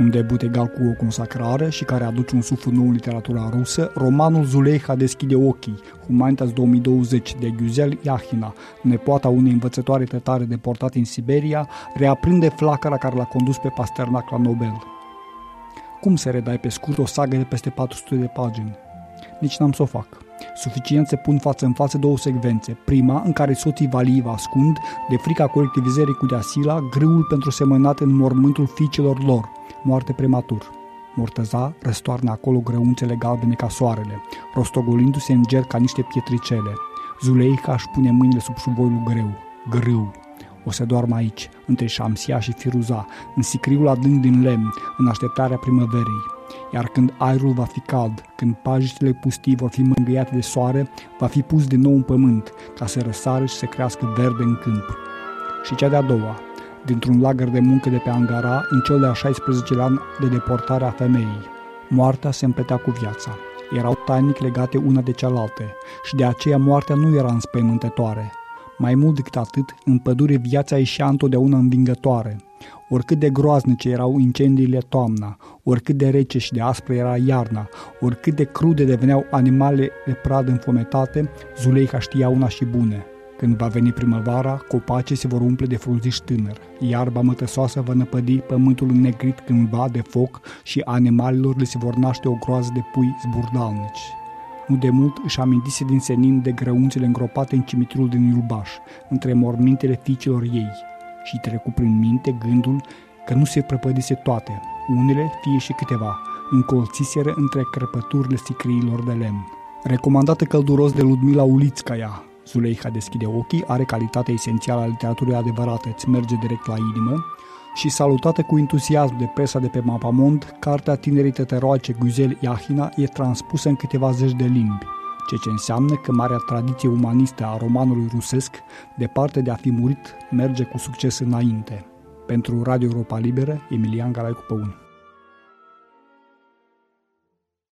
un debut egal cu o consacrare și care aduce un suflu nou în literatura rusă, romanul Zuleika deschide ochii, Humanitas 2020 de Guzel Iahina, nepoata unei învățătoare tătare deportate în Siberia, reaprinde flacăra care l-a condus pe Pasternak la Nobel. Cum să redai pe scurt o sagă de peste 400 de pagini? Nici n-am să o fac. Suficient se pun față în față două secvențe. Prima, în care soții Valii ascund, de frica colectivizării cu Deasila, grâul pentru semănat în mormântul fiicelor lor, moarte prematur. Mortăza răstoarnă acolo grăunțele galbene ca soarele, rostogolindu-se în ger ca niște pietricele. Zuleica își pune mâinile sub șuvoiul greu. Grâu. O să doarmă aici, între Șamsia și Firuza, în sicriul adânc din lemn, în așteptarea primăverii. Iar când aerul va fi cald, când pajitele pustii vor fi mângâiate de soare, va fi pus din nou în pământ, ca să răsare și să crească verde în câmp. Și cea de-a doua, dintr-un lagăr de muncă de pe Angara, în cel de-a 16 an de deportare a femeii. Moartea se împletea cu viața. Erau tainic legate una de cealaltă și de aceea moartea nu era înspăimântătoare. Mai mult decât atât, în pădure viața ieșea întotdeauna învingătoare. Oricât de groaznice erau incendiile toamna, oricât de rece și de aspră era iarna, oricât de crude deveneau animalele de pradă înfometate, Zuleica știa una și bune. Când va veni primăvara, copacii se vor umple de frunziș tânăr, iarba mătăsoasă va năpădi pământul înnegrit cândva de foc și animalelor le se vor naște o groază de pui zburdalnici. Nu de mult își amintise din senin de grăunțele îngropate în cimitirul din Iulbaș, între mormintele fiicilor ei, și trecu prin minte gândul că nu se prăpădise toate, unele, fie și câteva, încolțiseră între crăpăturile sicriilor de lemn. Recomandată călduros de Ludmila Ulițcaia, Zuleiha deschide ochii, are calitatea esențială a literaturii adevărate, îți merge direct la inimă, și salutată cu entuziasm de presa de pe Mapamond, cartea tinerii tătăroace Guzel Iahina e transpusă în câteva zeci de limbi, ceea ce înseamnă că marea tradiție umanistă a romanului rusesc, departe de a fi murit, merge cu succes înainte. Pentru Radio Europa Liberă, Emilian Galaicu Păun.